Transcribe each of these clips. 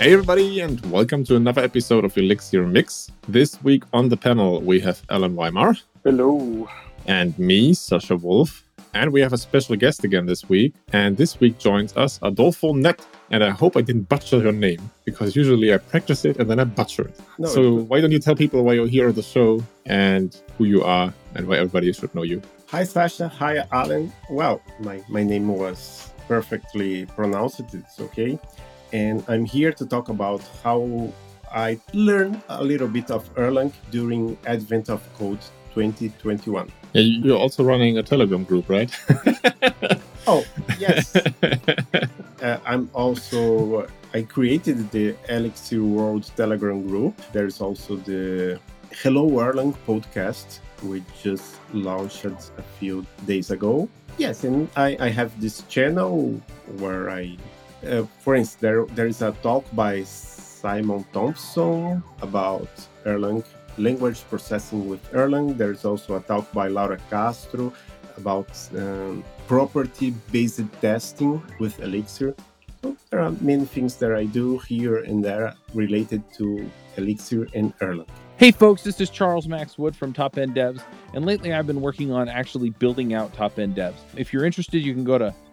Hey, everybody, and welcome to another episode of Elixir Mix. This week on the panel, we have Allen Wyma. Hello. And me, Sascha Wolf. And we have a special guest again this week. And this week joins us Adolfo Neto. And I hope I didn't butcher your name because usually I practice it and then I butcher it. No, so why don't you tell people why you're here on the show and who you are and why everybody should know you? Hi, Sascha. Hi, Allen. Well, my, my name was perfectly pronounced. It's okay and I'm here to talk about how I learned a little bit of Erlang during Advent of Code 2021. Yeah, you're also running a Telegram group, right? oh, yes. uh, I'm also, I created the Elixir World Telegram group. There's also the Hello Erlang podcast, which just launched a few days ago. Yes, and I, I have this channel where I uh, for instance, there, there is a talk by Simon Thompson about Erlang language processing with Erlang. There's also a talk by Laura Castro about um, property based testing with Elixir. So there are many things that I do here and there related to Elixir and Erlang. Hey folks, this is Charles Max Wood from Top End Devs, and lately I've been working on actually building out Top End Devs. If you're interested, you can go to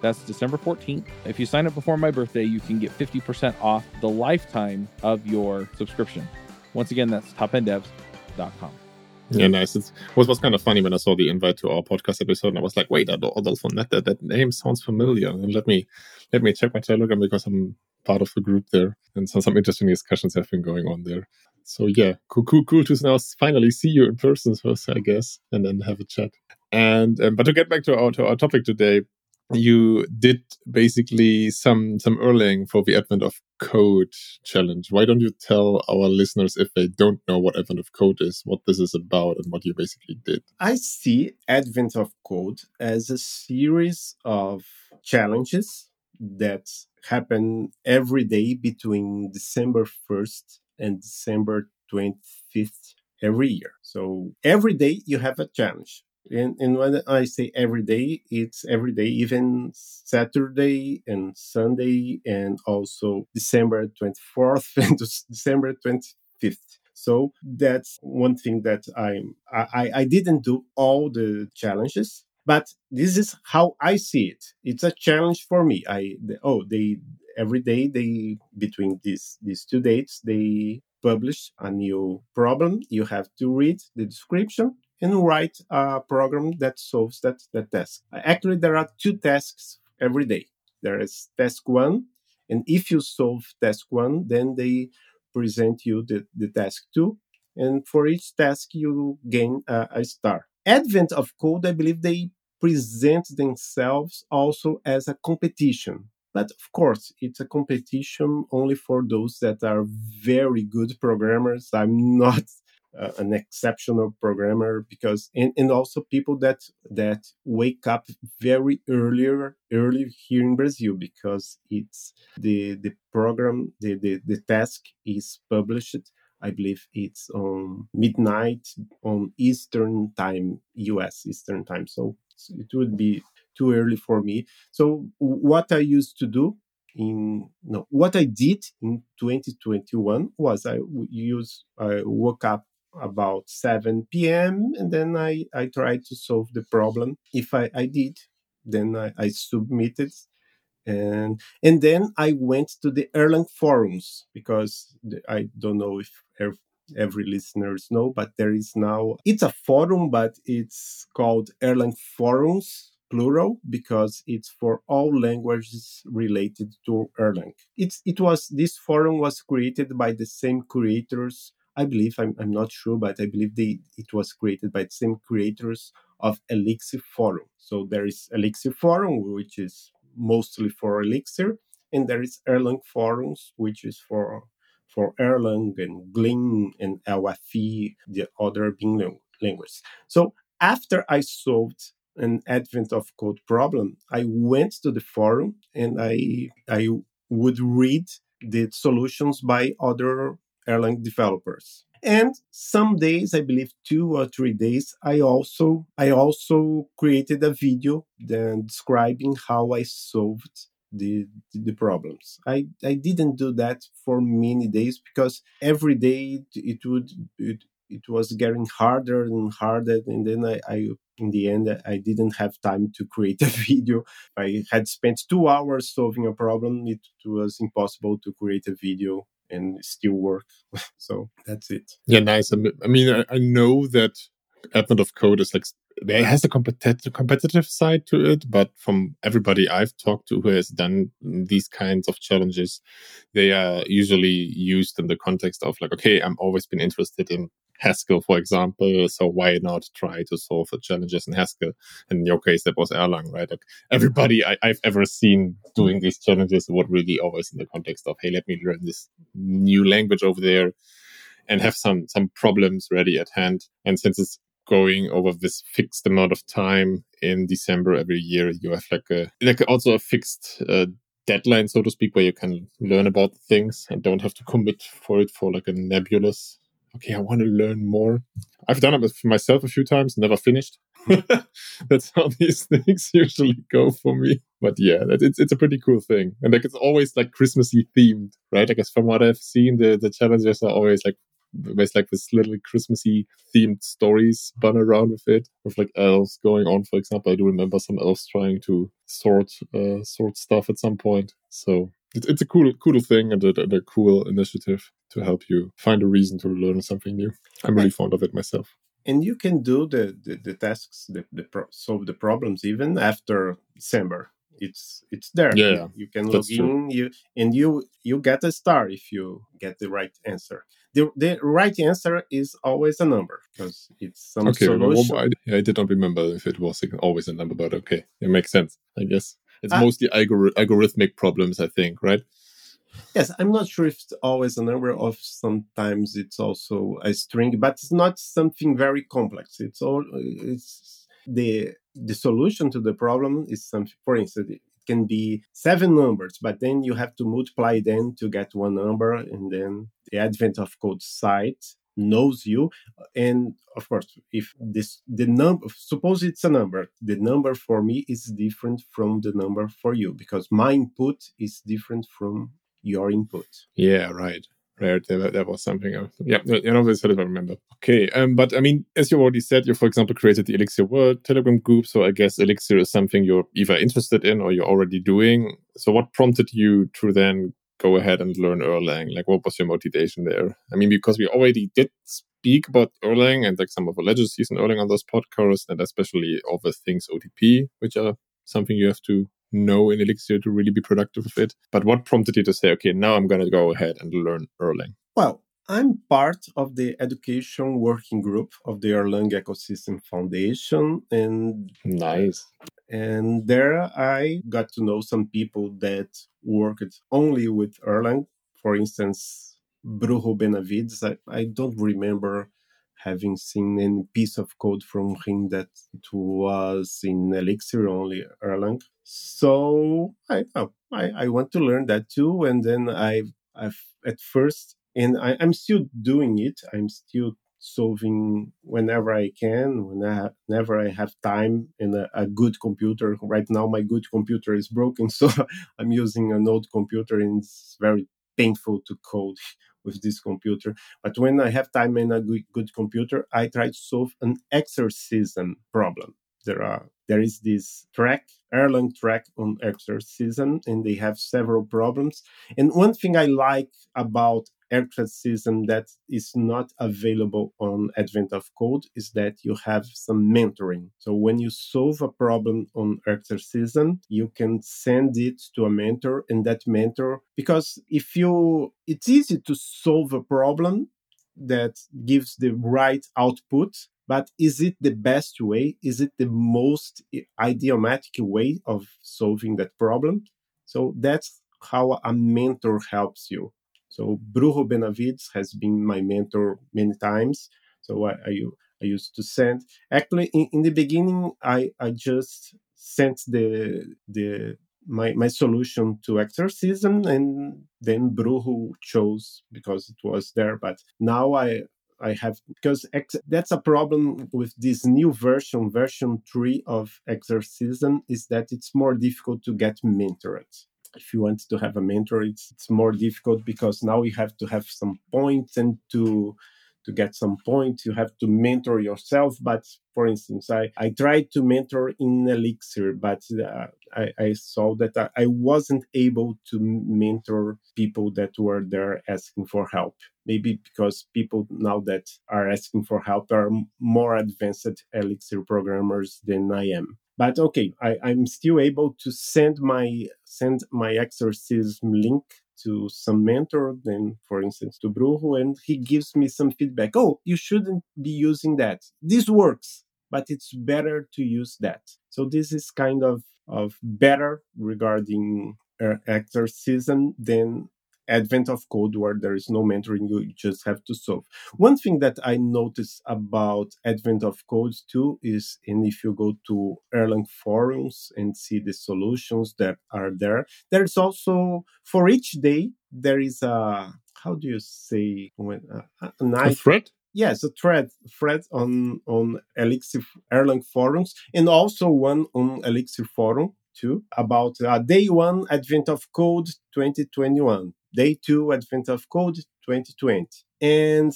that's December 14th. If you sign up before my birthday, you can get 50% off the lifetime of your subscription. Once again, that's topenddevs.com. Yeah, nice. It was, was kind of funny when I saw the invite to our podcast episode, and I was like, "Wait, Adolfo Neto, that, name sounds familiar." And let me let me check my Telegram because I'm part of the group there, and so some interesting discussions have been going on there. So yeah, cool, cool, cool to now finally see you in person first, I guess, and then have a chat. And um, but to get back to our to our topic today, you did basically some some Erlang for the Advent of Code challenge. Why don't you tell our listeners if they don't know what Advent of Code is, what this is about, and what you basically did? I see Advent of Code as a series of challenges that happen every day between December 1st and December 25th every year. So every day you have a challenge. And, and when I say every day, it's every day, even Saturday and Sunday, and also December 24th and December 25th. So that's one thing that I'm, I, I didn't do all the challenges, but this is how I see it. It's a challenge for me. I, oh, they, every day they, between these, these two dates, they publish a new problem. You have to read the description and write a program that solves that, that task. Actually, there are two tasks every day. There is task one, and if you solve task one, then they present you the, the task two, and for each task you gain a, a star. Advent of Code, I believe they present themselves also as a competition. But of course, it's a competition only for those that are very good programmers. I'm not uh, an exceptional programmer because and, and also people that that wake up very earlier early here in brazil because it's the the program the the, the task is published I believe it's on midnight on Eastern time, US Eastern time. So it would be too early for me. So what I used to do in no, what I did in 2021 was I use I woke up about 7 p.m. and then I, I tried to solve the problem. If I, I did, then I, I submitted and and then I went to the Erlang forums because the, I don't know if every listeners know, but there is now, it's a forum, but it's called Erlang Forums, plural, because it's for all languages related to Erlang. It's, it was, this forum was created by the same creators. I believe, I'm, I'm not sure, but I believe they, it was created by the same creators of Elixir Forum. So there is Elixir Forum, which is mostly for Elixir, and there is Erlang Forums, which is for for Erlang and Gleam and LFE, the other BEAM language. So after I solved an advent of code problem, I went to the forum and I I would read the solutions by other Erlang developers. And some days, I believe two or three days, I also I also created a video then describing how I solved the the problems. I I didn't do that for many days because every day it would it, it was getting harder and harder and then I, I in the end i didn't have time to create a video i had spent two hours solving a problem it was impossible to create a video and still work. So that's it. Yeah nice. I mean i, I know that advent of code is like there has a competitive competitive side to it, but from everybody I've talked to who has done these kinds of challenges, they are usually used in the context of like, okay, I'm always been interested in Haskell, for example. So why not try to solve the challenges in Haskell? And in your case, that was Erlang, right? Like everybody I, have ever seen doing these challenges would really always in the context of, hey, let me learn this new language over there and have some some problems ready at hand. And since it's going over this fixed amount of time in December every year. You have like a like also a fixed uh, deadline, so to speak, where you can learn about things and don't have to commit for it for like a nebulous. Okay, I want to learn more. I've done it myself a few times, never finished. That's how these things usually go for me. But yeah, it's it's a pretty cool thing, and like it's always like Christmassy themed, right? I guess from what I've seen, the the challenges are always like there's like this little Christmassy themed stories spun around with it, with like elves going on. For example, I do remember some elves trying to sort uh, sort stuff at some point. So it's it's a cool cool thing and a, and a cool initiative to help you find a reason to learn something new. I'm really fond of it myself. And you can do the the, the tasks, the, the pro- solve the problems even after December. It's it's there. Yeah. You, can log in you and you you get a star if you get the right answer. The, the right answer is always a number because it's some okay solution. Well, I, I, did not remember if it was always a number but okay it makes sense i guess it's uh, mostly algor- algorithmic problems i think right yes i'm not sure if it's always a number of sometimes it's also a string but it's not something very complex it's all it's the the solution to the problem is something, for instance, it can be seven numbers, but then you have to multiply them to get one number. And then the advent of code site knows you. And of course, if this, the number, suppose it's a number, the number for me is different from the number for you because my input is different from your input. Yeah, right right? That, that was something. Yeah, you know, this I remember. Okay, um, but I mean, as you already said, you for example created the Elixir World Telegram group. So I guess Elixir is something you're either interested in or you're already doing. So what prompted you to then go ahead and learn Erlang? Like, what was your motivation there? I mean, because we already did speak about Erlang and like some of the legacies in Erlang on those podcasts, and especially all the things OTP, which are something you have to know in Elixir to really be productive with it. But what prompted you to say, okay, now I'm going to go ahead and learn Erlang? Well, I'm part of the education working group of the Erlang Ecosystem Foundation. And nice. And there I got to know some people that worked only with Erlang. For instance, Brujo Benavides. I, I don't remember having seen any piece of code from him that it was in Elixir only Erlang. So I I, I want to learn that too. And then I I've at first and I, am still doing it. I'm still solving whenever I can, whenever I have time and a, a, good computer. Right now, my good computer is broken, so I'm using an old computer, and it's very painful to code with this computer. But when I have time and a good, good computer, I try to solve an Exercism problem. There are there is this track, Erlang track on exercism, and they have several problems. And one thing I like about exercism that is not available on Advent of Code is that you have some mentoring. So when you solve a problem on exercism, you can send it to a mentor and that mentor, because if you, it's easy to solve a problem that gives the right output but is it the best way is it the most idiomatic way of solving that problem so that's how a mentor helps you so Brujo Benavides has been my mentor many times. So I, I, I used to send. Actually, in, in the beginning, I, I just sent the the my my solution to Exercism, and then Brujo chose because it was there. But now I I have because ex, that's a problem with this new version, version three of Exercism, is that it's more difficult to get mentored if you want to have a mentor it's, it's more difficult because now you have to have some points and to to get some points you have to mentor yourself but for instance i i tried to mentor in elixir but uh, I, I saw that I, I wasn't able to mentor people that were there asking for help. Maybe because people now that are asking for help are more advanced elixir programmers than i am. But okay I, i'm still able to send my send my Exercism link to some mentor then for instance to brujo and he gives me some feedback oh you shouldn't be using that. This works but it's better to use that. So this is kind of of better regarding uh, Exercism than advent of code where there is no mentoring you just have to solve. One thing that i noticed about advent of code too is and if you go to erlang forums and see the solutions that are there there's also for each day there is a how do you say when uh, a thread? Yes a thread thread on on elixir erlang forums and also one on elixir forum too about uh, day one advent of code 2021 day two advent of code 2020 and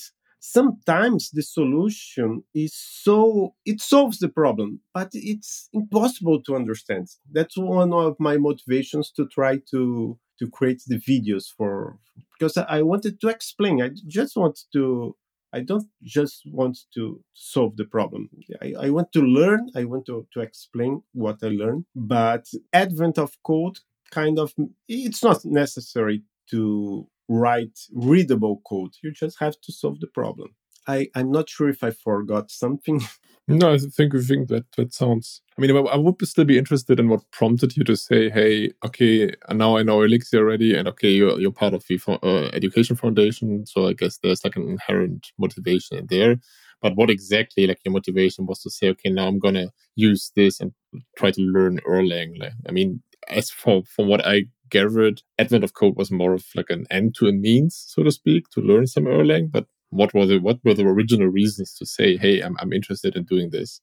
sometimes the solution is so it solves the problem but it's impossible to understand. That's one of my motivations to try to to create the videos for because i wanted to explain. I just want to i don't just want to solve the problem. I, I want to learn i want to, to explain what i learned but advent of code kind of it's not necessary to write readable code. You just have to solve the problem. I, I'm not sure if I forgot something. No, I think I think that that sounds. I mean, I would still be interested in what prompted you to say, "Hey, okay, now I know Elixir already, and okay, you're you're part of the uh, education foundation, so I guess there's like an inherent motivation there." But what exactly, like your motivation, was to say, "Okay, now I'm gonna use this and try to learn Erlang." Like, I mean, as for from what I gathered, Advent of Code was more of like an end to a means, so to speak, to learn some Erlang. But what were the what were the original reasons to say, "Hey, I'm I'm interested in doing this"?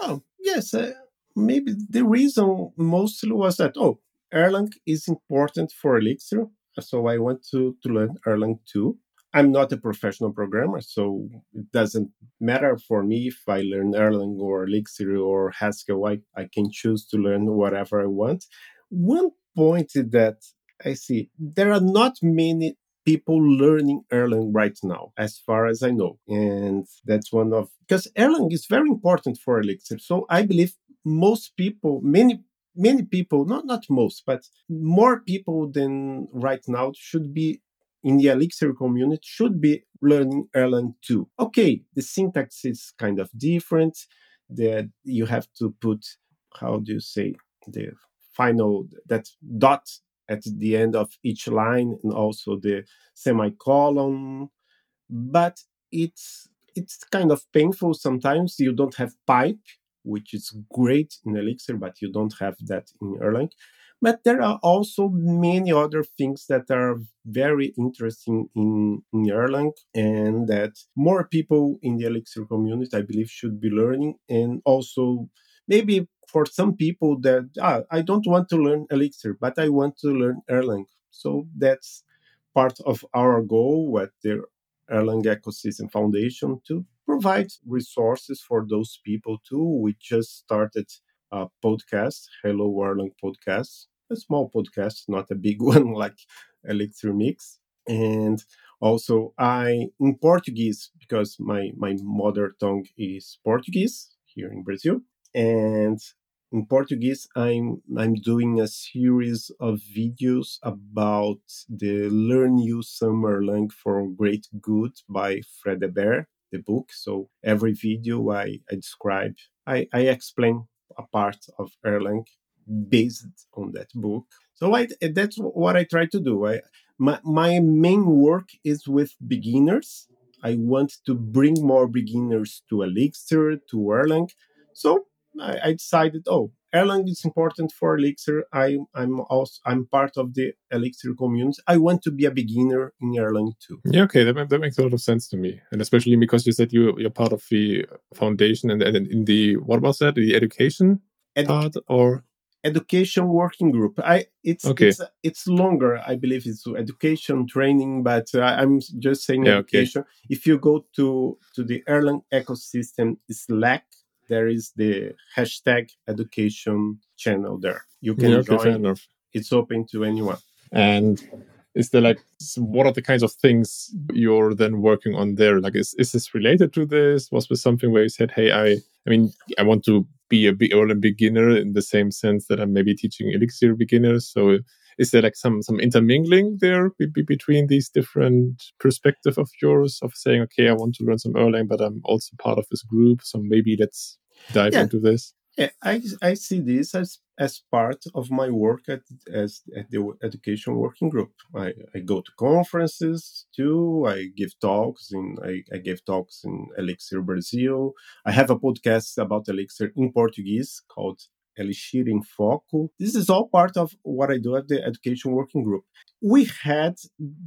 Oh yes, uh, maybe the reason mostly was that oh, Erlang is important for Elixir, so I want to to learn Erlang too. I'm not a professional programmer, so it doesn't matter for me if I learn Erlang or Elixir or Haskell. I, I can choose to learn whatever I want. One point that I see there are not many people learning Erlang right now, as far as I know. And that's one of because Erlang is very important for Elixir. So I believe most people, many many people, not not most, but more people than right now should be in the Elixir community should be learning Erlang too. Okay, the syntax is kind of different. That you have to put how do you say the final that dot at the end of each line and also the semicolon but it's it's kind of painful sometimes you don't have pipe which is great in elixir but you don't have that in erlang but there are also many other things that are very interesting in, in Erlang and that more people in the Elixir community, I believe, should be learning. And also maybe for some people that ah, I don't want to learn Elixir, but I want to learn Erlang. So that's part of our goal at the Erlang Ecosystem Foundation to provide resources for those people too. We just started a podcast, Hello Erlang Podcast, a small podcast, not a big one like Elixir Mix. And Also, I in Portuguese because my my mother tongue is Portuguese here in Brazil, and in Portuguese, I'm I'm doing a series of videos about the Learn You Some Erlang for Great Good by Fred Hebert, the book. So every video I, I describe, I, I explain a part of Erlang based on that book. So I, that's what I try to do. I, my, my main work is with beginners. I want to bring more beginners to Elixir, to Erlang. So I, I decided, oh, Erlang is important for Elixir. I, I'm also I'm part of the Elixir community. I want to be a beginner in Erlang too. Yeah, okay, that, that makes a lot of sense to me, and especially because you said you you're part of the foundation and, and in the what was that the education Edu- part or education working group. I it's okay. it's it's longer. I believe it's education training, but uh, I'm just saying yeah, education. Okay. If you go to to the Erlang ecosystem Slack there is the hashtag education channel there. You can yeah, okay, join. It's open to anyone. And is there like what are the kinds of things you're then working on there? Like is is this related to this? Was this something where you said, Hey, I I mean I want to be a big beginner in the same sense that I'm maybe teaching Elixir beginners. So is there like some some intermingling there be, between these different perspective of yours of saying okay i want to learn some erlang but i'm also part of this group so maybe let's dive yeah. into this yeah, I, I see this as, as part of my work at as at the education working group. I, I go to conferences too. I give talks in I, I give talks in Elixir Brazil. I have a podcast about Elixir in Portuguese called Elixir em Foco. This is all part of what I do at the Education Working Group. We had,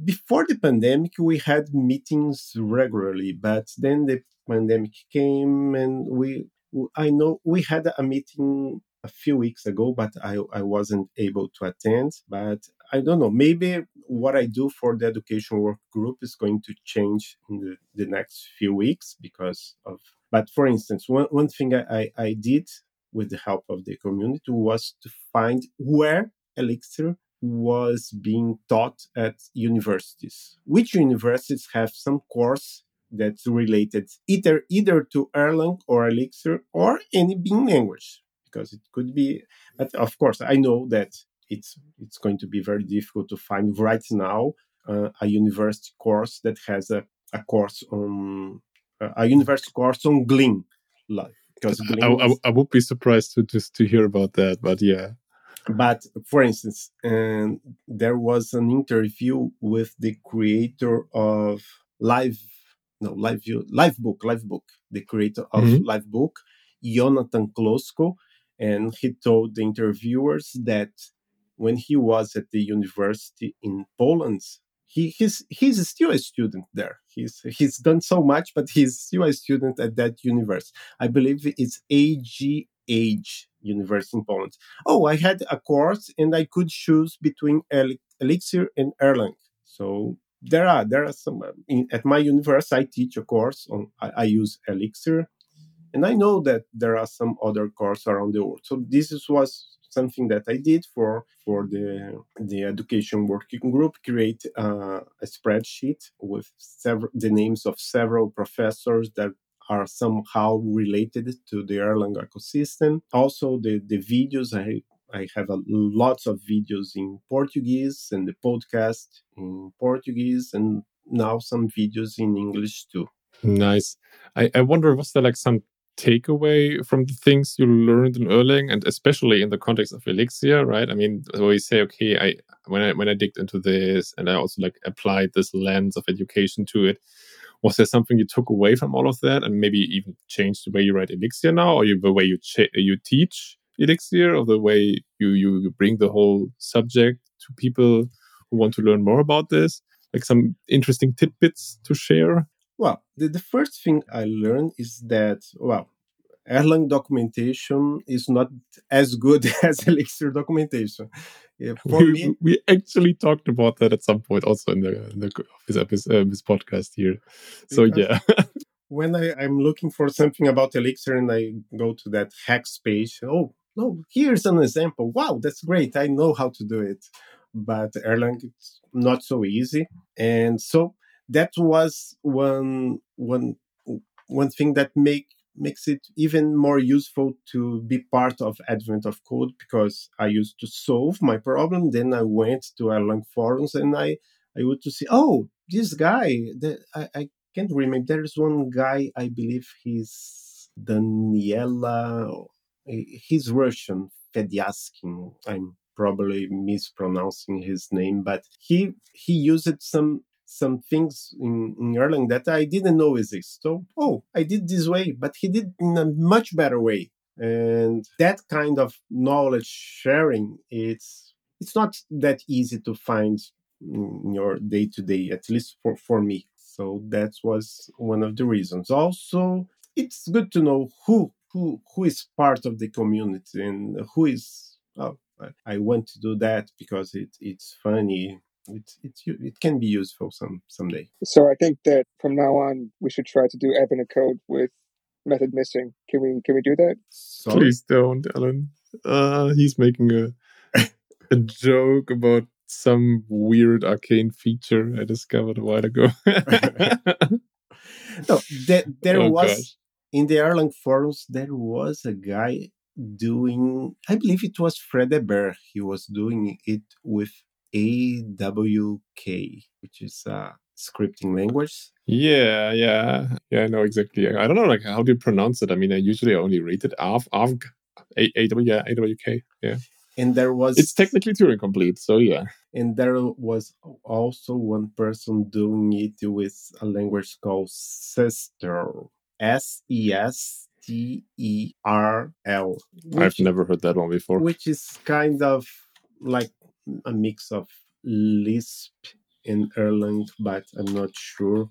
before the pandemic, we had meetings regularly, but then the pandemic came and we, I know we had a meeting a few weeks ago, but I, I wasn't able to attend. But I don't know, maybe what I do for the education work group is going to change in the, the next few weeks because of. But for instance, one, one thing I, I did with the help of the community was to find where Elixir was being taught at universities. Which universities have some course that's related either either to Erlang or Elixir or any Beam language, because it could be. But of course, I know that it's it's going to be very difficult to find right now uh, a university course that has a, a course on uh, a university course on Gleam, like because I, I, I, would be surprised to just to hear about that but yeah but for instance um, there was an interview with the creator of live no live book livebook the creator of mm-hmm. livebook jonathan klosko and he told the interviewers that when he was at the university in poland he he's he's still a student there. He's he's done so much, but he's still a student at that university. I believe it's AGH University in Poland. Oh, I had a course and I could choose between Elixir and Erlang. So there are there are some in, at my university. I teach a course on I, I use Elixir, and I know that there are some other courses around the world. So this is, was something that I did for for the the education working group. Create uh, a spreadsheet with several the names of several professors that are somehow related to the Erlang ecosystem. Also, the the videos I I have a, lots of videos in Portuguese and the podcast in Portuguese and now some videos in English too. Nice. I, I wonder was there like some takeaway from the things you learned in Erlang, and especially in the context of Elixir, right? I mean, where you say, okay, I when I when I digged into this, and I also like applied this lens of education to it. Was there something you took away from all of that, and maybe even changed the way you write Elixir now, or you, the way you you teach Elixir, or the way you you bring the whole subject to people who want to learn more about this? Like some interesting tidbits to share. Well, the, the first thing I learned is that, well, Erlang documentation is not as good as Elixir documentation. Yeah, we, me, we actually talked about that at some point also in the, in the this, episode, uh, this podcast here. So yeah. when I, I'm looking for something about Elixir and I go to that Hex page, oh no, here's an example. Wow, that's great. I know how to do it. But Erlang it's not so easy. And so that was one one one thing that make makes it even more useful to be part of Advent of Code because I used to solve my problem. Then I went to Erlang forums and I I would to see, oh, this guy, the, I, I can't remember. There's one guy, I believe he's Daniela, he's Russian, Fedyaskin. I'm probably mispronouncing his name, but he he used some some things in, in Erlang that I didn't know exist. So, oh, I did this way, but he did in a much better way. And that kind of knowledge sharing, it's it's not that easy to find in your day to day, at least for, for me. So that was one of the reasons. Also, it's good to know who who who is part of the community and who is oh, I want to do that because it it's funny. It it it can be useful some someday. So I think that from now on we should try to do Advent code with method missing. Can we can we do that? Sorry? Please don't, Allen. Uh, he's making a a joke about some weird arcane feature I discovered a while ago. no, there, there oh, was gosh. In the Erlang forums there was a guy doing I believe it was Fred. He was doing it with AWK, which is a scripting language. Yeah, yeah, yeah. I know exactly. I don't know, like how do you pronounce it? I mean, I usually only read it ARV, ARV, A, A, yeah, AWK. Yeah and there was it's technically Turing complete, so yeah. And there was also one person doing it with a language called Sesterl, S E S T E R L. I've never heard that one before. Which is kind of like a mix of Lisp and Erlang, but I'm not sure.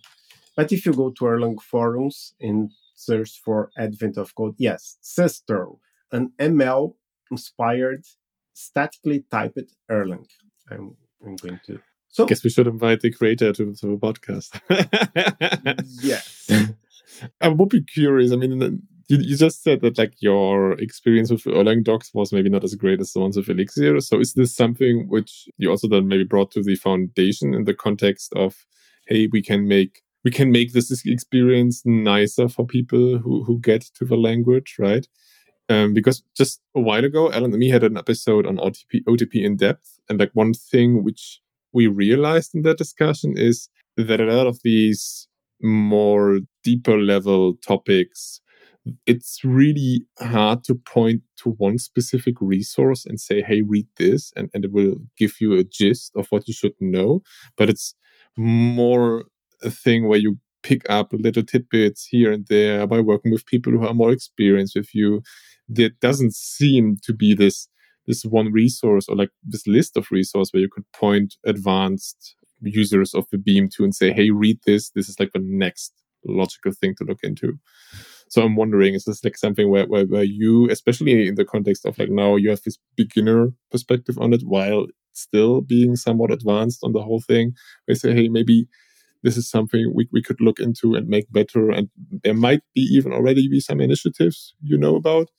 But if you go to Erlang forums and search for Advent of Code, yes, Sesterl, an ML inspired statically typed Erlang. I'm, I'm going to. So, I guess we should invite the creator to, to the podcast. yes. I would be curious. I mean, you, you just said that like your experience with Erlang docs was maybe not as great as the ones with Elixir. So is this something which you also then maybe brought to the foundation in the context of, hey, we can make we can make this experience nicer for people who, who get to the language, right? Um, because just a while ago, Allen and me had an episode on OTP, OTP in depth. And like one thing which we realized in that discussion is that a lot of these more deeper level topics, it's really hard to point to one specific resource and say, hey, read this, and, and it will give you a gist of what you should know. But it's more a thing where you pick up little tidbits here and there by working with people who are more experienced with you there doesn't seem to be this this one resource or like this list of resource where you could point advanced users of the beam to and say hey read this this is like the next logical thing to look into so i'm wondering is this like something where, where, where you especially in the context of like now you have this beginner perspective on it while still being somewhat advanced on the whole thing they say hey maybe this is something we, we could look into and make better. And there might be even already be some initiatives you know about.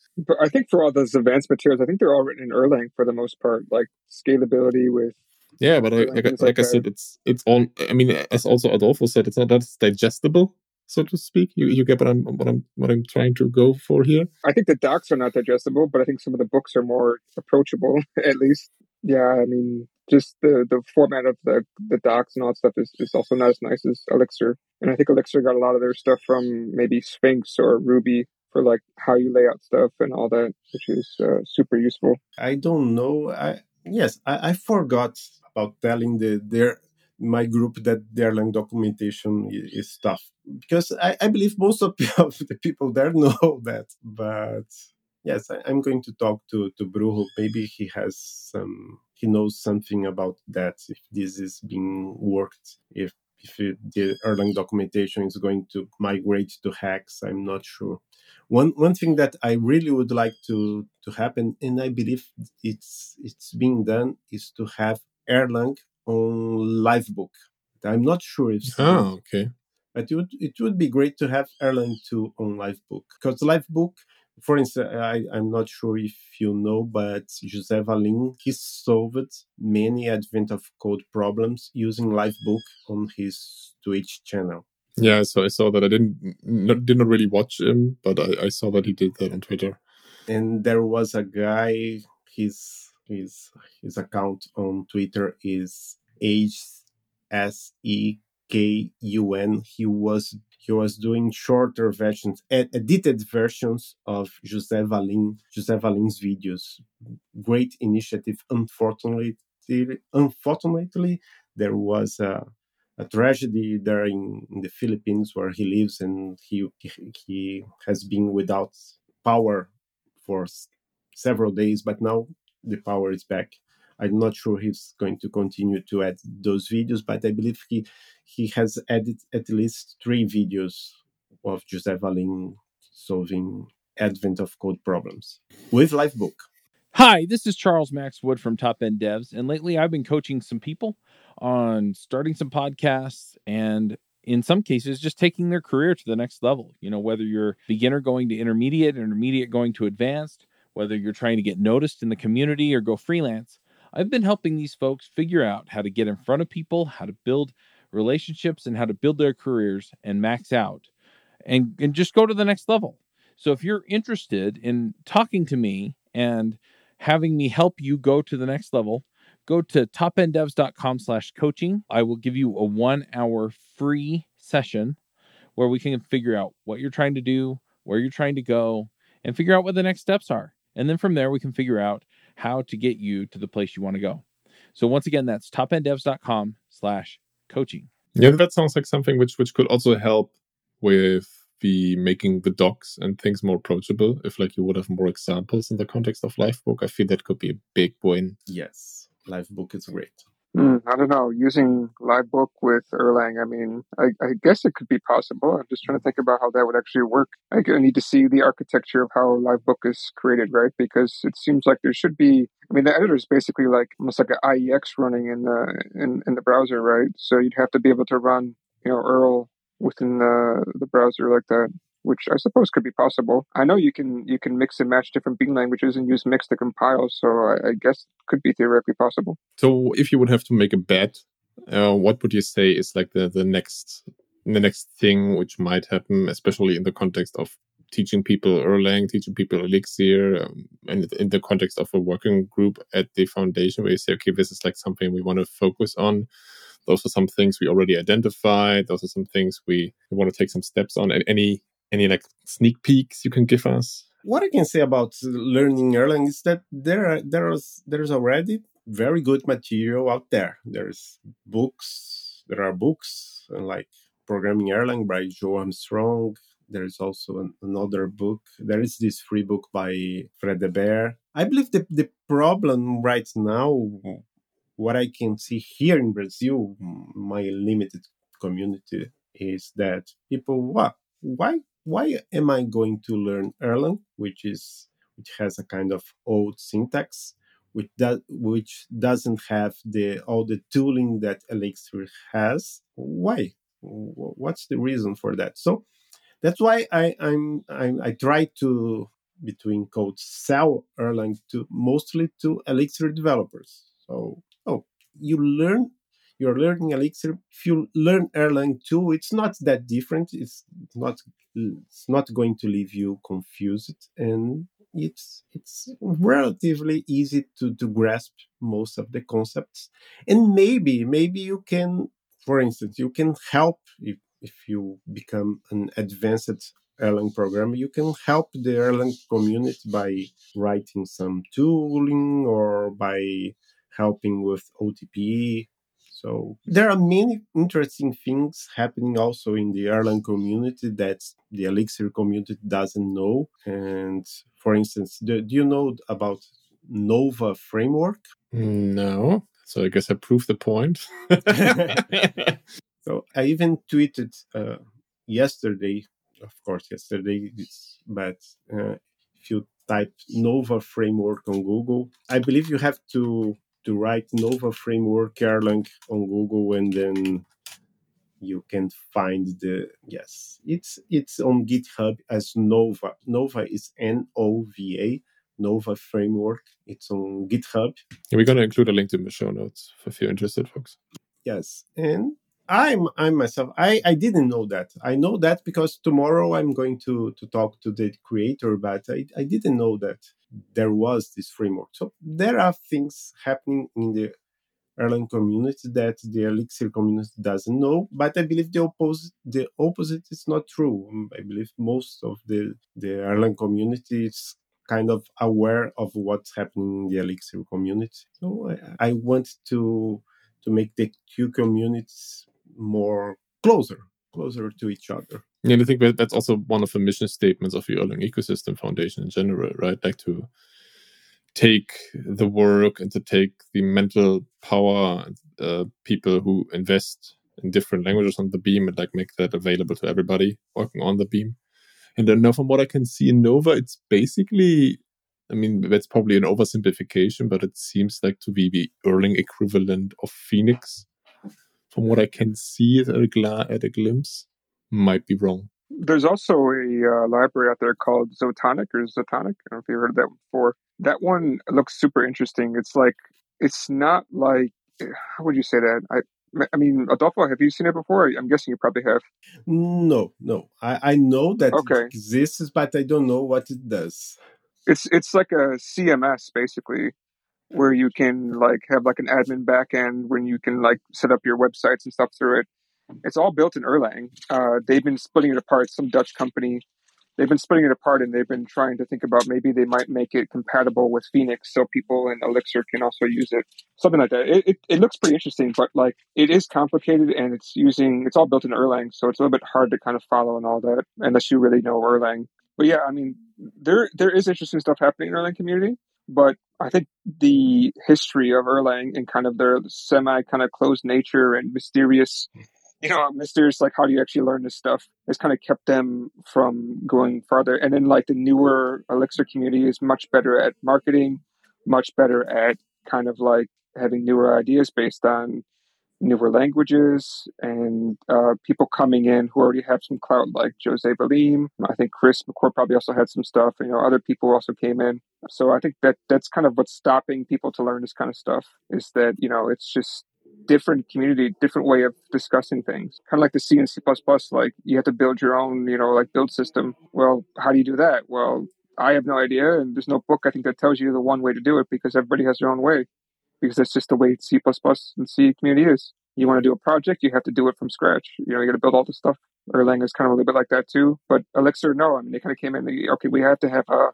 I think for all those advanced materials, I think they're all written in Erlang for the most part, like scalability with. Yeah, but I, like, like, like I said, it's it's all. I mean, as also Adolfo said, it's not that digestible so to speak. You you get what I'm what I'm what I'm trying to go for here. I think the docs are not digestible, but I think some of the books are more approachable, at least. Yeah, I mean, just the the format of the the docs and all that stuff is, is also not as nice as Elixir. And I think Elixir got a lot of their stuff from maybe Sphinx or Ruby for like how you lay out stuff and all that, which is uh, super useful. I don't know. I yes, I, I forgot about telling the their my group that their Erlang documentation is, is tough because I, I believe most of, the people there know that, but yes, I, am going to talk to to Brujo. Maybe he has some he knows something about that if this is being worked if if the Erlang documentation is going to migrate to Hex i'm not sure one one thing that i really would like to to happen and i believe it's it's being done is to have erlang on livebook i'm not sure if oh okay but it would it would be great to have erlang too on livebook because livebook For instance, I, I'm not sure if you know, but José Valim, he solved many Advent of Code problems using Livebook on his Twitch channel. Yeah, so I saw that. I didn't not, did not really watch him, but I, I saw that he did that on Twitter. And there was a guy, his his his account on Twitter is H S E K U N. He was he was doing shorter versions, edited versions of José Valim, José Valim's videos. Great initiative. Unfortunately, unfortunately, there was a, a tragedy there in, in, the Philippines where he lives, and he he has been without power for several days. But now the power is back. I'm not sure he's going to continue to add those videos, but I believe he he has added at least three videos of José Valim solving advent of code problems with Livebook. Hi, this is Charles Max Wood from Top End Devs, and lately I've been coaching some people on starting some podcasts and in some cases just taking their career to the next level. You know, whether you're beginner going to intermediate, intermediate going to advanced, whether you're trying to get noticed in the community or go freelance, I've been helping these folks figure out how to get in front of people, how to build relationships, and how to build their careers and max out and, and just go to the next level. So if you're interested in talking to me and having me help you go to the next level, go to topenddevs.com slash coaching. I will give you a one hour free session where we can figure out what you're trying to do, where you're trying to go, and figure out what the next steps are. And then from there, we can figure out how to get you to the place you want to go. So once again, that's topenddevs.com slash coaching. Yeah, that sounds like something which which could also help with the making the docs and things more approachable. If like you would have more examples in the context of Livebook, I feel that could be a big win. Yes, Livebook is great. Mm, I don't know. Using Livebook with Erlang, I mean, I, I, guess it could be possible. I'm just trying to think about how that would actually work. I need to see the architecture of how Livebook is created, right? Because it seems like there should be. I mean, the editor is basically like almost like an IEX running in the in, in the browser, right? So you'd have to be able to run, you know, Erl within the the browser like that which I suppose could be possible. I know you can you can mix and match different BEAM languages and use mix to compile, so I, I guess could be theoretically possible. So if you would have to make a bet, uh, what would you say is like the the next the next thing which might happen, especially in the context of teaching people Erlang, teaching people Elixir, um, and in the context of a working group at the foundation where you say, okay, this is like something we want to focus on. Those are some things we already identified. Those are some things we, we want to take some steps on. And Any any like sneak peeks you can give us? What I can say about learning Erlang is that there are, there's there's already very good material out there. There's books. There are books uh, like Programming Erlang by Joe Armstrong. There is also an, another book. There is this free book by Fred Hebert. I believe the, the problem right now, what I can see here in Brazil, my limited community, is that people, what, why why am I going to learn Erlang, which is which has a kind of old syntax, which does which doesn't have the all the tooling that Elixir has? Why? What's the reason for that? So that's why I I'm, I'm I try to between code sell Erlang to mostly to Elixir developers. So oh, you learn you're learning Elixir. If you learn Erlang too, it's not that different. It's not it's not going to leave you confused, and it's it's relatively easy to to grasp most of the concepts. And maybe maybe you can, for instance, you can help if if you become an advanced Erlang programmer, you can help the Erlang community by writing some tooling or by helping with OTP so there are many interesting things happening also in the Erlang community that the Elixir community doesn't know. And for instance, do, do you know about Nova framework? No. So I guess I proved the point. so I even tweeted uh, yesterday, of course, yesterday, but uh, if you type Nova framework on Google, I believe you have to to write Nova framework Erlang on Google, and then you can find the yes it's it's on github as nova. Nova is n-o-v-a nova framework. It's on github. We're going to include a link in the show notes if you're interested folks. Yes and i'm i myself i i didn't know that i know that because tomorrow i'm going to to talk to the creator but i, I didn't know that there was this framework so there are things happening in the Erlang community that the Elixir community doesn't know. But I believe the opposite the opposite is not true. Um, I believe most of the the Erlang community is kind of aware of what's happening in the Elixir community. So I, I want to to make the two communities more closer, closer to each other. Yeah, I think that's also one of the mission statements of the Erlang Ecosystem Foundation in general, right? Like to take the work and to take the mental power uh, people who invest in different languages on the beam and like make that available to everybody working on the beam and then now from what i can see in nova it's basically i mean that's probably an oversimplification but it seems like to be the erlang equivalent of phoenix from what i can see at a, gla- at a glimpse might be wrong there's also a uh, library out there called Zotonic or Zotonic. I don't know if you've heard of that before. That one looks super interesting. It's like it's not like how would you say that? I I mean, Adolfo, have you seen it before? I'm guessing you probably have. No, no. I, I know that okay. it exists, but I don't know what it does. It's it's like a CMS basically, where you can like have like an admin backend when you can like set up your websites and stuff through it. It's all built in Erlang. Uh, they've been splitting it apart. Some Dutch company, they've been splitting it apart, and they've been trying to think about maybe they might make it compatible with Phoenix, so people in Elixir can also use it. Something like that. It, it, it looks pretty interesting, but like it is complicated, and it's using it's all built in Erlang, so it's a little bit hard to kind of follow and all that unless you really know Erlang. But yeah, I mean, there there is interesting stuff happening in Erlang community. But I think the history of Erlang and kind of their semi kind of closed nature and mysterious you know, mysterious, like how do you actually learn this stuff has kind of kept them from going farther. And then like the newer Elixir community is much better at marketing, much better at kind of like having newer ideas based on newer languages and uh, people coming in who already have some clout, like Jose Valim. I think Chris McCord probably also had some stuff. You know, other people also came in. So I think that that's kind of what's stopping people to learn this kind of stuff is that you know it's just different community, different way of discussing things. Kind of like the C and C++, like you have to build your own, you know, like build system. Well, how do you do that? Well, I have no idea. And there's no book, I think, that tells you the one way to do it because everybody has their own way. Because that's just the way C++ and C community is. You want to do a project, you have to do it from scratch. You know, you got to build all the stuff. Erlang is kind of a little bit like that too. But Elixir, no. I mean, they kind of came in, they, okay, we have to have a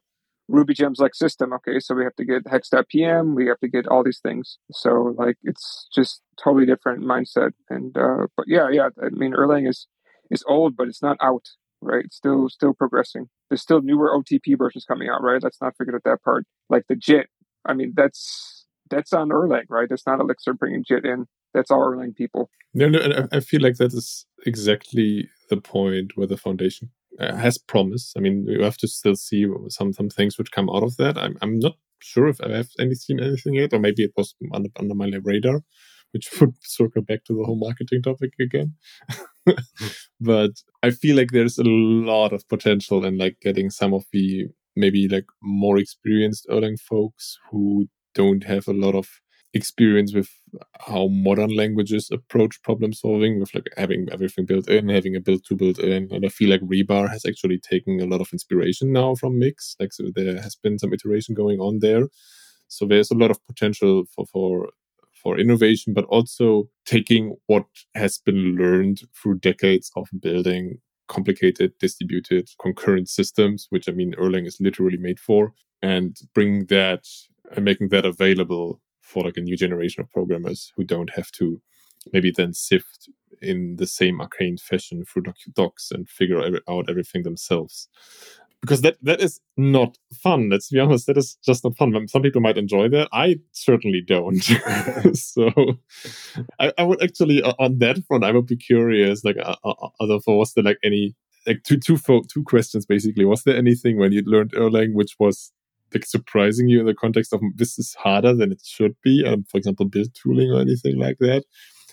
Ruby gems like system. Okay, so we have to get hex.pm, we have to get all these things. So like it's just totally different mindset. And uh but yeah, yeah, I mean Erlang is is old, but it's not out, right? It's still still progressing. There's still newer OTP versions coming out, right? Let's not forget that part. Like the JIT. I mean that's that's on Erlang, right? That's not Elixir bringing JIT in. That's all Erlang people. No, no, I feel like that is exactly the point where the foundation uh, has promise. I mean, you have to still see some some things which come out of that. I'm I'm not sure if I have any seen anything yet, or maybe it was under, under my radar, which would circle back to the whole marketing topic again. but I feel like there's a lot of potential in like getting some of the maybe like more experienced Erlang folks who don't have a lot of experience with how modern languages approach problem solving with like having everything built in, having a build to build in. And I feel like Rebar has actually taken a lot of inspiration now from Mix. Like so there has been some iteration going on there. So there's a lot of potential for for for innovation, but also taking what has been learned through decades of building complicated distributed concurrent systems, which I mean Erlang is literally made for, and bringing that and making that available for like a new generation of programmers who don't have to maybe then sift in the same arcane fashion through docs and figure out everything themselves. Because that that is not fun let's be honest that is just not fun. Some people might enjoy that i certainly don't. So I, I, would actually on that front i would be curious like uh, uh, Adolfo was there like any like two two two questions basically. Was there anything when you learned erlang which was like surprising you in the context of this is harder than it should be um, for example build tooling or anything like that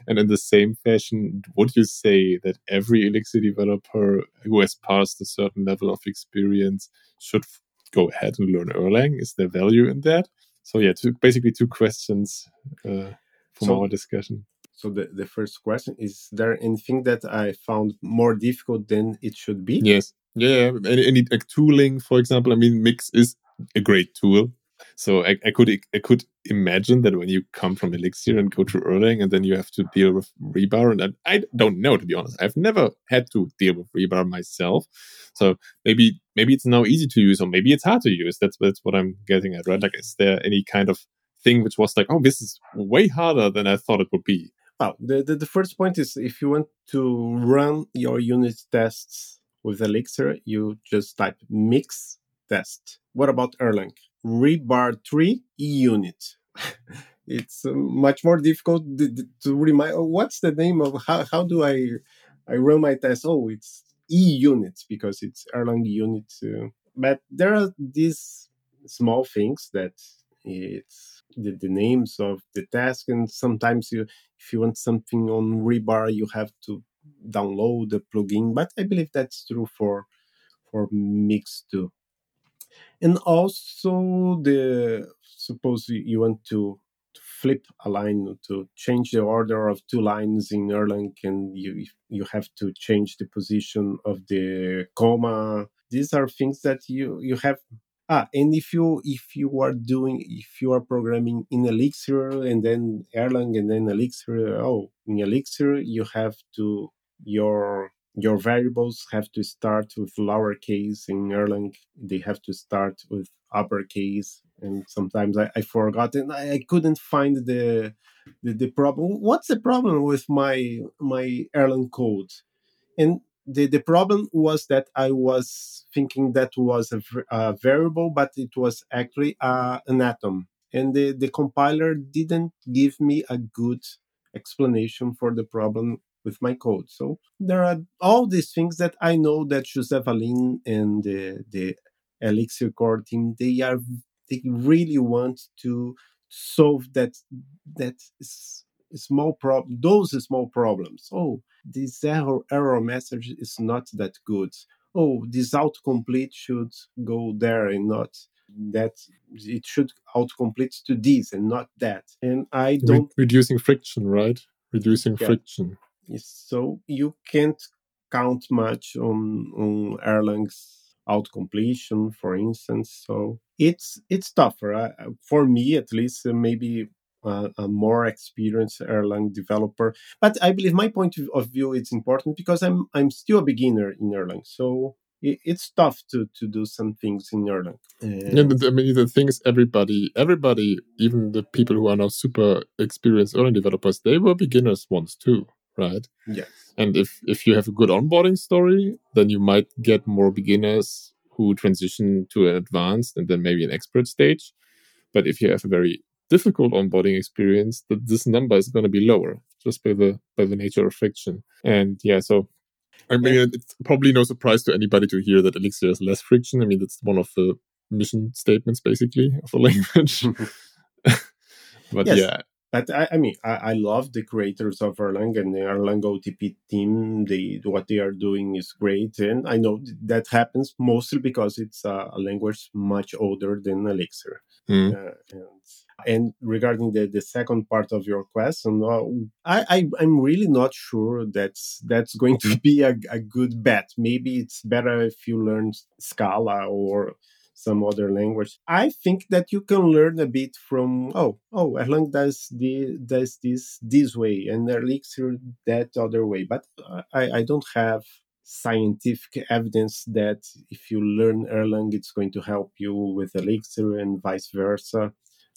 And in the same fashion, would you say that every Elixir developer who has passed a certain level of experience should go ahead and learn Erlang? Is there value in that? So yeah, two, basically two questions uh, from so, our discussion. So the, the first question is there anything that I found more difficult than it should be? Yes. Yeah. Any, any like tooling, for example. I mean, Mix is a great tool. So I, I, could I could imagine that when you come from Elixir and go to Erlang and then you have to deal with rebar and I, I don't know to be honest. I've never had to deal with rebar myself. So maybe maybe it's now easy to use or maybe it's hard to use. That's that's what I'm getting at, right? Like is there any kind of thing which was like, oh, this is way harder than I thought it would be? Well, the, the, the first point is if you want to run your unit tests with Elixir, you just type mix test. What about Erlang? rebar 3 e-unit. it's uh, much more difficult to remind. Oh, what's the name of how, how do I I run my test? Oh, it's e-unit because it's Erlang unit. Uh, but there are these small things that it's the, the names of the task, and sometimes you if you want something on rebar, you have to download the plugin. But I believe that's true for for Mix too and also the suppose you want to flip a line to change the order of two lines in Erlang and you you have to change the position of the comma. These are things that you you have ah and if you if you are doing if you are programming in elixir and then erlang and then elixir oh in elixir you have to your your variables have to start with lowercase in Erlang. They have to start with uppercase. And sometimes I, I forgot and I, I couldn't find the, the, the problem. What's the problem with my my Erlang code? And the, the problem was that I was thinking that was a, a variable, but it was actually uh, an atom. And the, the compiler didn't give me a good explanation for the problem with my code. So there are all these things that I know that José Valim and the, the Elixir core team, they are they really want to solve that that small problem those small problems. Oh, this error error message is not that good. Oh, this autocomplete should go there and not that it should autocomplete to this and not that. And I don't Re- reducing friction, right? Reducing yeah. friction. So you can't count much on, on Erlang's autocompletion, for instance. So it's it's tougher uh, for me, at least. Uh, maybe uh, a more experienced Erlang developer, but I believe my point of view is important because I'm I'm still a beginner in Erlang. So it's tough to to do some things in Erlang. Uh, yeah, but I mean the thing is, everybody, everybody, even the people who are now super experienced Erlang developers, they were beginners once too right? Yes. And if if you have a good onboarding story, then you might get more beginners who transition to an advanced and then maybe an expert stage. But if you have a very difficult onboarding experience, that this number is going to be lower just by the by the nature of friction. And yeah, so I mean, it's probably no surprise to anybody to hear that Elixir has less friction. I mean, that's one of the mission statements basically of a language. but yes. yeah, but I, I mean, I, I, love the creators of Erlang and the Erlang OTP team. They what they are doing is great, and I know that happens mostly because it's a, a language much older than Elixir. Mm. Uh, and, and, regarding the, the second part of your question, uh, I, I am really not sure that's that's going to be a, a good bet. Maybe it's better if you learn Scala or some other language. I think that you can learn a bit from oh oh Erlang does the does this this way and Elixir that other way, but I I don't have scientific evidence that if you learn Erlang, it's going to help you with Elixir and vice versa.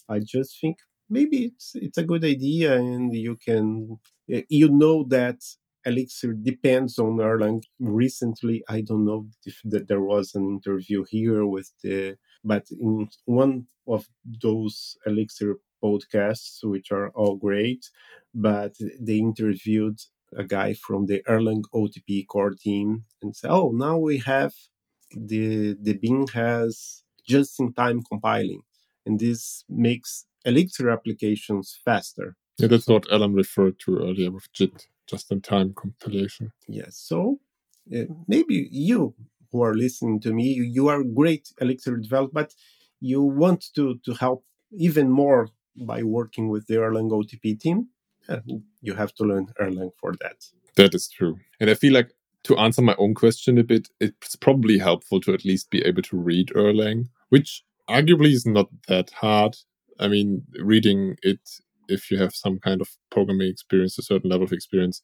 I just think maybe it's it's a good idea, and you can you know that Elixir depends on Erlang. Recently, I don't know if that there was an interview here with the, but in one of those Elixir podcasts, which are all great, but they interviewed a guy from the Erlang OTP core team and said, "Oh, now we have the the BEAM has just-in-time compiling, and this makes Elixir applications faster." Yeah, that's what Allen referred to earlier with JIT, just-in-time compilation. Yes. So uh, maybe you who are listening to me, you, you are great Elixir developer, but you want to to help even more by working with the Erlang OTP team. Uh, you have to learn Erlang for that. That is true. And I feel like to answer my own question a bit, it's probably helpful to at least be able to read Erlang, which arguably is not that hard. I mean, reading it, if you have some kind of programming experience, a certain level of experience,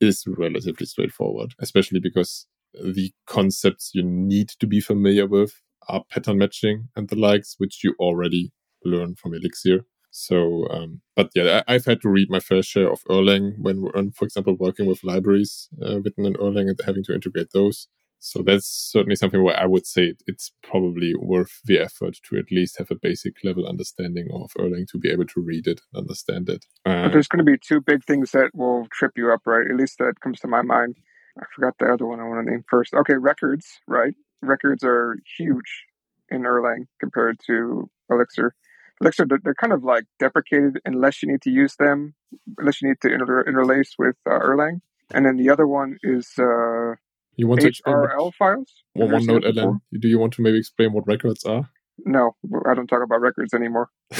is relatively straightforward, especially because the concepts you need to be familiar with are pattern matching and the likes, which you already learn from Elixir. So, um, but yeah, I, have had to read my fair share of Erlang when, when for example, working with libraries uh, written in Erlang and having to integrate those. So that's certainly something where I would say it's probably worth the effort to at least have a basic level understanding of Erlang to be able to read it and understand it. Uh, but there's going to be two big things that will trip you up, right? At least that comes to my mind. I forgot the other one I want to name first. Okay, records, right? Records are huge in Erlang compared to Elixir. Elixir, they're kind of like deprecated unless you need to use them, unless you need to inter- interlace with uh, Erlang. And then the other one is uh, you want HRL files. One, one note, Allen. Do you want to maybe explain what records are? No, I don't talk about records anymore.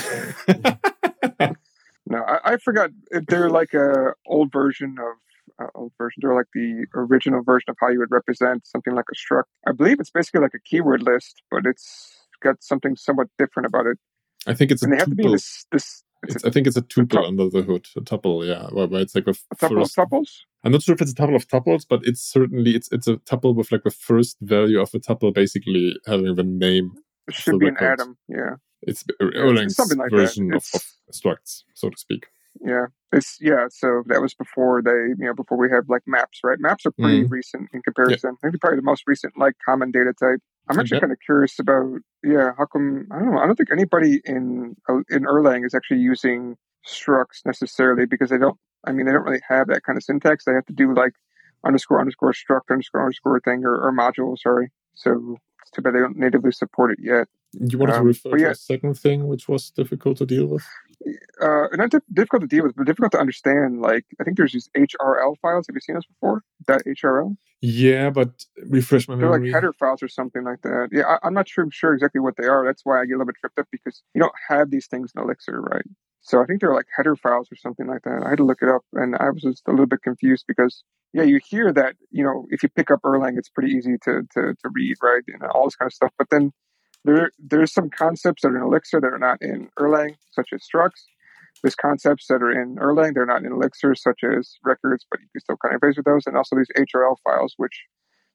no, I, I, forgot. They're like a old version of uh, old version. They're like the original version of how you would represent something like a struct. I believe it's basically like a keyword list, but it's got something somewhat different about it. I think it's and a they have to be this this it's, I think it's a tuple under the hood, a tuple, yeah, where, where it's like a, a tuple first, of tuples. I'm not sure if it's a tuple of tuples, but it's certainly it's it's a tuple with like the first value of a tuple, basically having the name. It should be record. an atom, yeah. It's Erlang's yeah, like version of, of structs, so to speak. Yeah, it's yeah. So that was before they, you know, before we had like maps, right? Maps are pretty mm. recent in comparison. Yeah. I think probably the most recent like common data type. I'm actually kind of curious about, yeah, how come I don't know. I don't think anybody in in Erlang is actually using structs necessarily because they don't. I mean, they don't really have that kind of syntax. They have to do like underscore underscore struct underscore underscore thing or, or module. Sorry. So it's too bad they don't natively support it yet. You wanted um, to refer to yeah, a second thing which was difficult to deal with? Uh, not difficult to deal with, but difficult to understand. Like, I think there's these HRL files. Have you seen those before? That HRL? Yeah, but refresh my memory. They're like header files or something like that. Yeah, I, am not sure, sure exactly what they are. That's why I get a little bit tripped up because you don't have these things in Elixir, right? So I think they're like header files or something like that. I had to look it up, and I was just a little bit confused because yeah, you hear that you know if you pick up Erlang, it's pretty easy to to, to read, right, and all this kind of stuff. But then there there's some concepts that are in Elixir that are not in Erlang, such as structs. There's concepts that are in Erlang, they're not in Elixir, such as records, but you can still kind of interface with those, and also these HRL files, which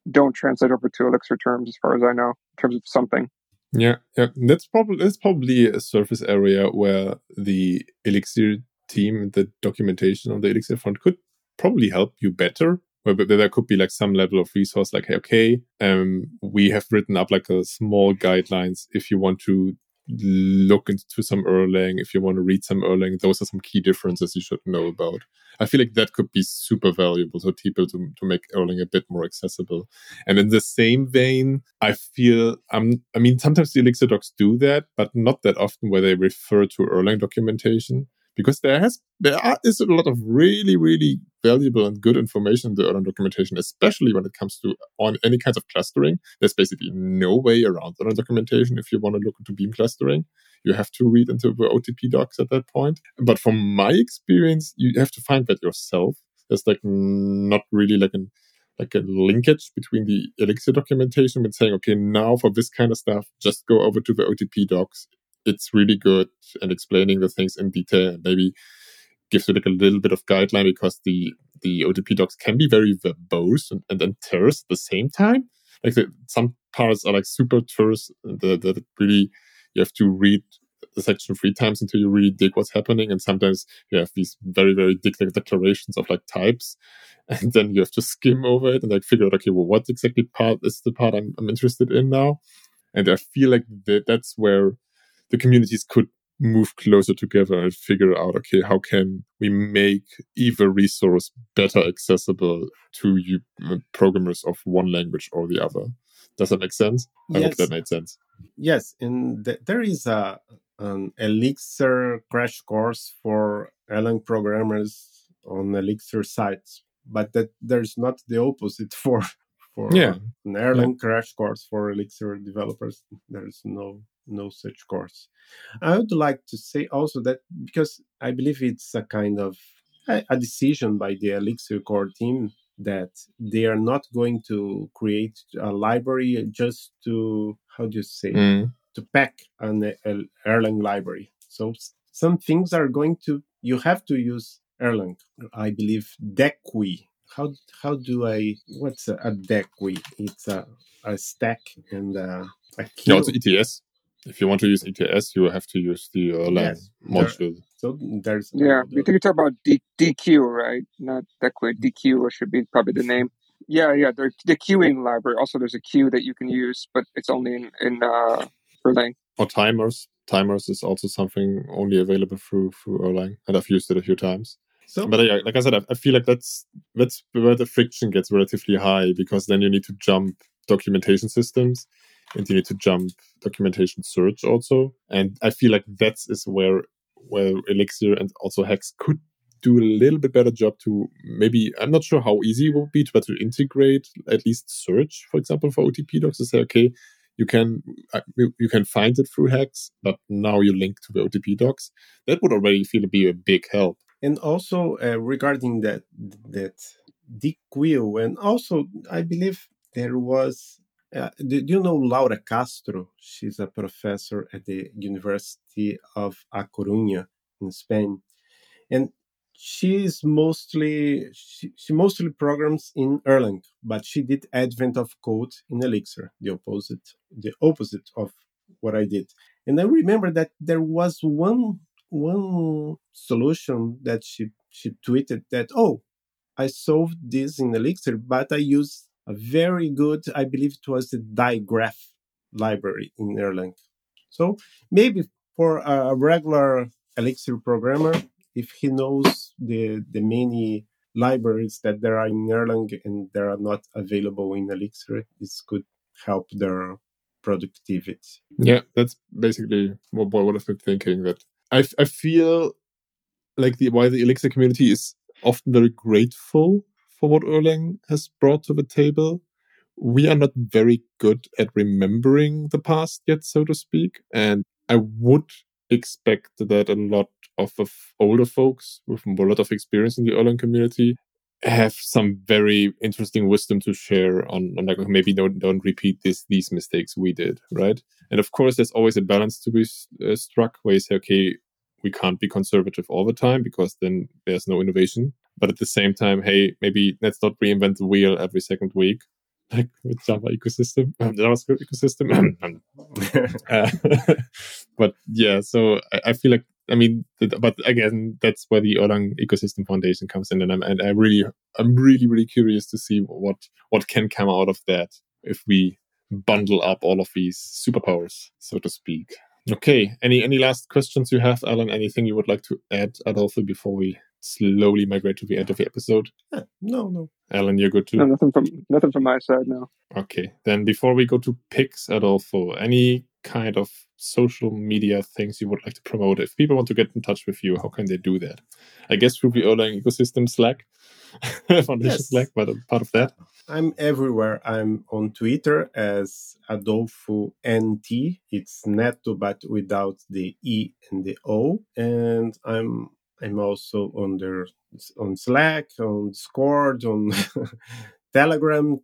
don't translate over to Elixir terms, as far as I know, in terms of something. Yeah, yeah, that's probably that's probably a surface area where the Elixir team, the documentation on the Elixir front, could probably help you better where there could be like some level of resource like hey, okay um, we have written up like a small guidelines if you want to look into some Erlang, if you want to read some Erlang, those are some key differences you should know about. I feel like that could be super valuable to people to, to make Erlang a bit more accessible. And in the same vein, I feel um, I mean sometimes the Elixir docs do that, but not that often where they refer to Erlang documentation because there has there are, is a lot of really really valuable and good information in the Erlang documentation, especially when it comes to on any kinds of clustering. There's basically no way around Erlang documentation if you want to look into beam clustering. You have to read into the OTP docs at that point. But from my experience, you have to find that yourself. There's like not really like an like a linkage between the Elixir documentation and saying, okay, now for this kind of stuff, just go over to the OTP docs it's really good and explaining the things in detail maybe gives you like a little bit of guideline because the the OTP docs can be very verbose and, and then terse at the same time. Like the, some parts are like super terse that, really you have to read the section three times until you really dig what's happening. And sometimes you have these very, very big declarations of like types. And then you have to skim over it and like figure out, okay, well, what exactly part is the part I'm, I'm interested in now? And I feel like that that's where the communities could move closer together and figure out okay how can we make either resource better accessible to you uh, programmers of one language or the other Does that make sense? I Yes. hope that made sense. Yes, and th- there is a an Elixir crash course for Erlang programmers on Elixir sites, but that there's not the opposite for for Yeah. an Erlang crash course for Elixir developers. There's no no such course. I would like to say also that because I believe it's a kind of a, a decision by the Elixir core team that they are not going to create a library just to how do you say Mm. to pack an Erlang library. So some things are going to you have to use Erlang. I believe Dequi. How how do I what's a, a Dequi? It's a, a stack and a, a queue. also ETS. If you want to use ETS, you have to use the Erlang Yes, there- module. so there's Yeah, the- you think you're talking about D- DQ, right? Not Dequid. DQ should be probably the name. Yeah, yeah. The, the queuing library. Also, there's a queue that you can use, but it's only in in uh, Erlang. Or timers. Timers is also something only available through through Erlang, and I've used it a few times. so But yeah, like I said, I, I feel like that's that's where the friction gets relatively high because then you need to jump documentation systems, and you need to jump documentation search also. And I feel like that is where where Elixir and also Hex could do a little bit better job to maybe I'm not sure how easy it would be to, to integrate at least search, for example, for OTP docs to say, okay, you can uh, you, can find it through Hex, but now you link to the OTP docs. That would already feel to be a big help. and also uh, regarding that that DQueue, and also I believe there was. Uh, do, do you know Laura Castro? She's a professor at the University of A Coruña in Spain, and she is mostly she, she mostly programs in Erlang, but she did Advent of Code in Elixir, the opposite the opposite of what I did. And I remember that there was one one solution that she she tweeted that oh I solved this in Elixir, but I used a very good I believe it was the digraph library in Erlang. So maybe for a regular Elixir programmer, if he knows the the many libraries that there are in Erlang and they are not available in Elixir, this could help their productivity. Yeah, that's basically what, what I've been thinking. That I, I feel like the why the Elixir community is often very grateful for what Erlang has brought to the table. We are not very good at remembering the past yet, so to speak, and I would expect that a lot of, of older folks with a lot of experience in the Erlang community have some very interesting wisdom to share on, on like maybe don't don't repeat this these mistakes we did, right? And of course, there's always a balance to be uh, struck where you say, okay, we can't be conservative all the time because then there's no innovation. But at the same time, hey, maybe let's not reinvent the wheel every second week, like with Java ecosystem, um, JavaScript ecosystem. uh, but yeah, so I, I feel like I mean, but again, that's where the Erlang ecosystem foundation comes in, and I'm and I really, I'm really, really curious to see what what can come out of that if we bundle up all of these superpowers, so to speak. Okay. Any any last questions you have, Allen? Anything you would like to add, Adolfo, before we slowly migrate to the end of the episode? Yeah, no, no. Allen, you're good too. No, nothing from nothing from my side now. Okay. Then before we go to picks, Adolfo, any kind of social media things you would like to promote? If people want to get in touch with you, how can they do that? I guess through the Erlang ecosystem Slack, Foundation Yes. Slack, but a part of that. I'm everywhere. I'm on Twitter as Adolfo NT. It's Neto, but without the E and the O. And I'm I'm also on there on Slack, on Discord, on Telegram,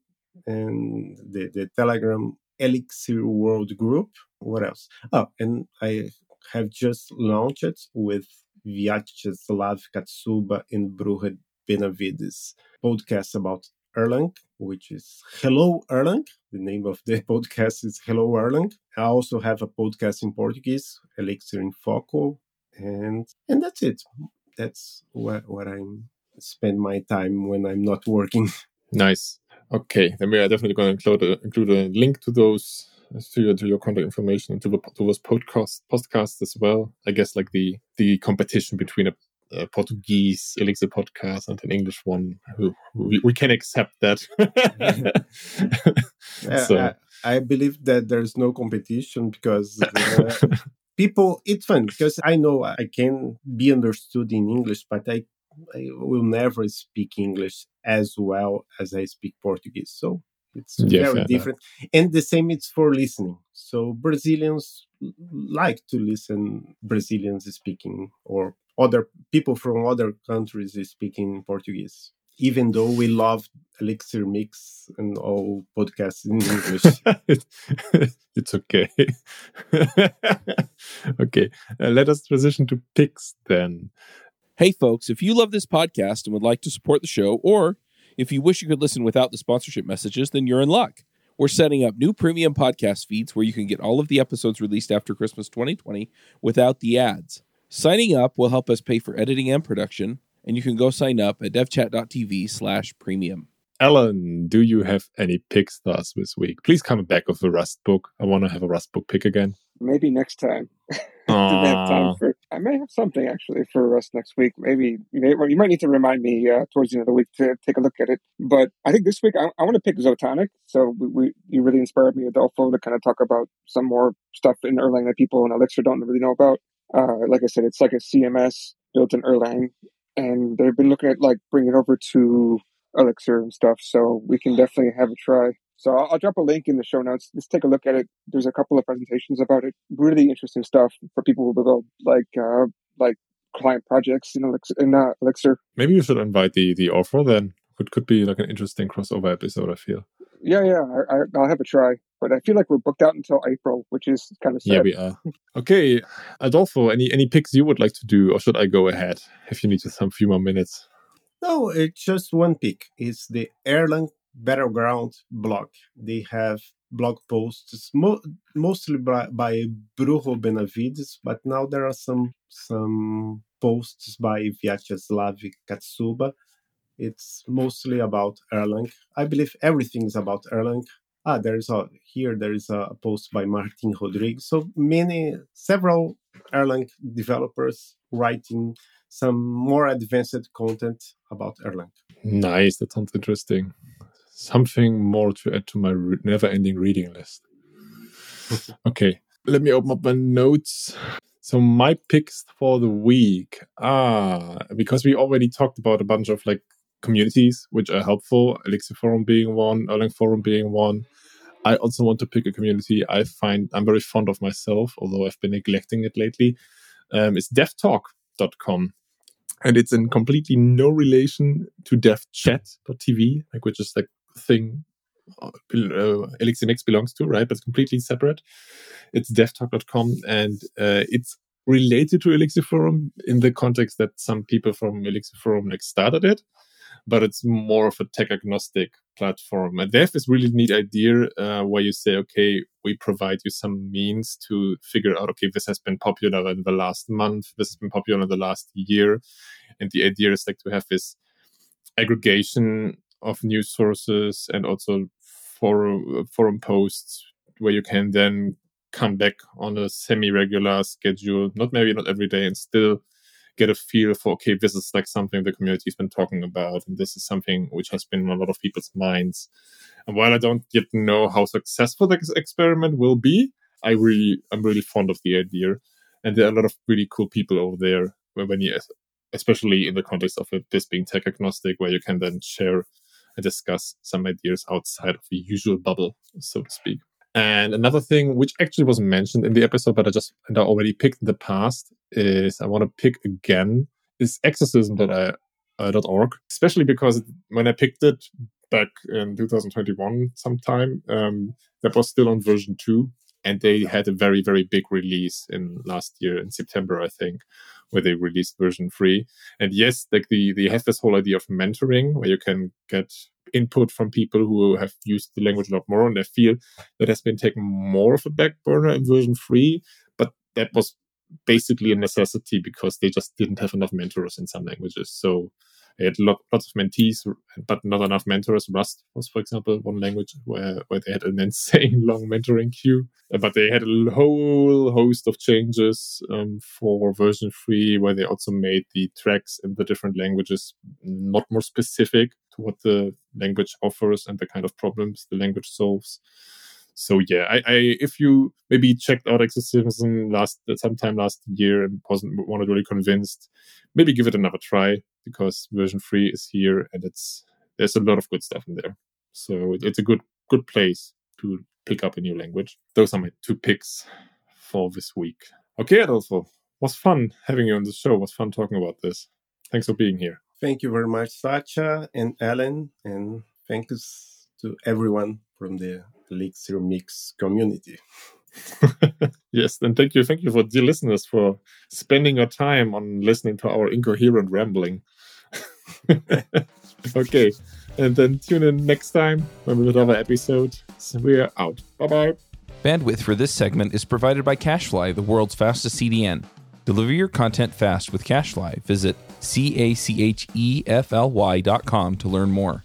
and the, the Telegram Elixir World Group. What else? Oh, and I have just launched with Vyacheslav Katsuba and Brujo Benavides podcast about Erlang, which is Hello Erlang. The name of the podcast is Hello Erlang. I also have a podcast in Portuguese, Elixir Em Foco, and and that's it. That's what what I'm spend my time when I'm not working. Nice. Okay, then we are definitely going to include a, include a link to those to your to your contact information and to the to those podcast podcasts as well. I guess like the the competition between a, a Portuguese Elixir podcast and an English one. We, we, can accept that. So- I, I believe that there's no competition because uh, people. It's fun because I know I can be understood in English, but I I will never speak English as well as I speak Portuguese. So it's Yeah, very different. And the same it's for listening. So Brazilians like to listen Brazilians speaking or other people from other countries speaking Portuguese. Even though we love Elixir Mix and all podcasts in English. it's okay. okay, uh, let us transition to picks then. Hey, folks, if you love this podcast and would like to support the show, or if you wish you could listen without the sponsorship messages, then you're in luck. We're setting up new premium podcast feeds where you can get all of the episodes released after Christmas 2020 without the ads. Signing up will help us pay for editing and production, and you can go sign up at devchat.tv slash premium. Allen, do you have any picks for us this week? Please come back with a Rust book. I want to have a Rust book pick again. Maybe next time. Didn't have time for. I may have something actually for Rust next week. Maybe, maybe well, you might need to remind me uh, towards the end of the week to take a look at it. But I think this week I, I want to pick Zotonic. So we, we you really inspired me, Adolfo, to kind of talk about some more stuff in Erlang that people in Elixir don't really know about. Uh, like I said, it's like a CMS built in Erlang, and they've been looking at like bringing it over to Elixir and stuff. So we can definitely have a try. So I'll, I'll drop a link in the show notes. Just take a look at it. There's a couple of presentations about it. Really interesting stuff for people who build like uh, like client projects in Elixir. In, uh, Elixir. Maybe we should invite the the author then. It could be like an interesting crossover episode. I feel. Yeah, yeah. I, I, I'll have a try. But I feel like we're booked out until April, which is kind of sad. Yeah, we are. Okay, Adolfo, any any picks you would like to do, or should I go ahead if you need just some few more minutes? No, it's just one pick. It's the Erlang Battleground blog. They have blog posts mo- mostly by, by Brujo Benavides, but now there are some some posts by Vyacheslav Katsuba. It's mostly about Erlang. I believe everything is about Erlang. Ah, there is a here. There is a post by Martin Rodriguez. So many, several Erlang developers writing some more advanced content about Erlang. Nice, that sounds interesting. Something more to add to my re- never-ending reading list. okay, let me open up my notes. So my picks for the week ah because we already talked about a bunch of like communities which are helpful. Elixir Forum being one, Erlang Forum being one. I also want to pick a community I find I'm very fond of myself, although I've been neglecting it lately. Um, it's devtalk.com and it's in completely no relation to devchat.tv, like which is the thing uh, Elixir Mix belongs to, right? But it's completely separate. It's devtalk.com and uh, it's related to Elixir Forum in the context that some people from Elixir Forum like started it, but it's more of a tech agnostic platform. And have this really neat idea uh, where you say, okay, we provide you some means to figure out, okay, this has been popular in the last month, this has been popular in the last year. And the idea is like to have this aggregation of news sources and also forum, forum posts where you can then come back on a semi-regular schedule, not maybe not every day, and still get a feel for okay, this is like something the community's been talking about, and this is something which has been in a lot of people's minds. And while I don't yet know how successful this experiment will be, I really I'm really fond of the idea, and there are a lot of really cool people over there. When you, especially in the context of this being tech agnostic, where you can then share and discuss some ideas outside of the usual bubble, so to speak. And another thing, which actually wasn't mentioned in the episode, but I just and I already picked in the past, is I want to pick again is exercism.org, especially because when I picked it back in 2021 sometime, um, that was still on version two. And they had a very, very big release in last year in September, I think, where they released version three. And yes, like the they have this whole idea of mentoring where you can get input from people who have used the language a lot more and I feel that has been taken more of a back burner in version three. But that was basically a necessity because they just didn't have enough mentors in some languages. So they had lot, lots of mentees, but not enough mentors. Rust was, for example, one language where, where they had an insane long mentoring queue. But they had a whole host of changes um, for version 3, where they also made the tracks in the different languages not more specific to what the language offers and the kind of problems the language solves. so yeah, I, I if you maybe checked out Exercism last sometime last year and wasn't wanted really convinced, maybe give it another try because version three is here and it's there's a lot of good stuff in there. So it's a good good place to pick up a new language. Those are my two picks for this week. Okay, Adolfo, was fun having you on the show. It was fun talking about this. Thanks for being here. Thank you very much, Sascha and Allen, and thanks to everyone from the Elixir Mix community. yes, and thank you, thank you for dear listeners for spending your time on listening to our incoherent rambling. okay, and then tune in next time when we have another episode. So we are out. Bye bye. Bandwidth for this segment is provided by CacheFly, the world's fastest CDN. Deliver your content fast with CacheFly. Visit C A C H E F L Y dot com to learn more.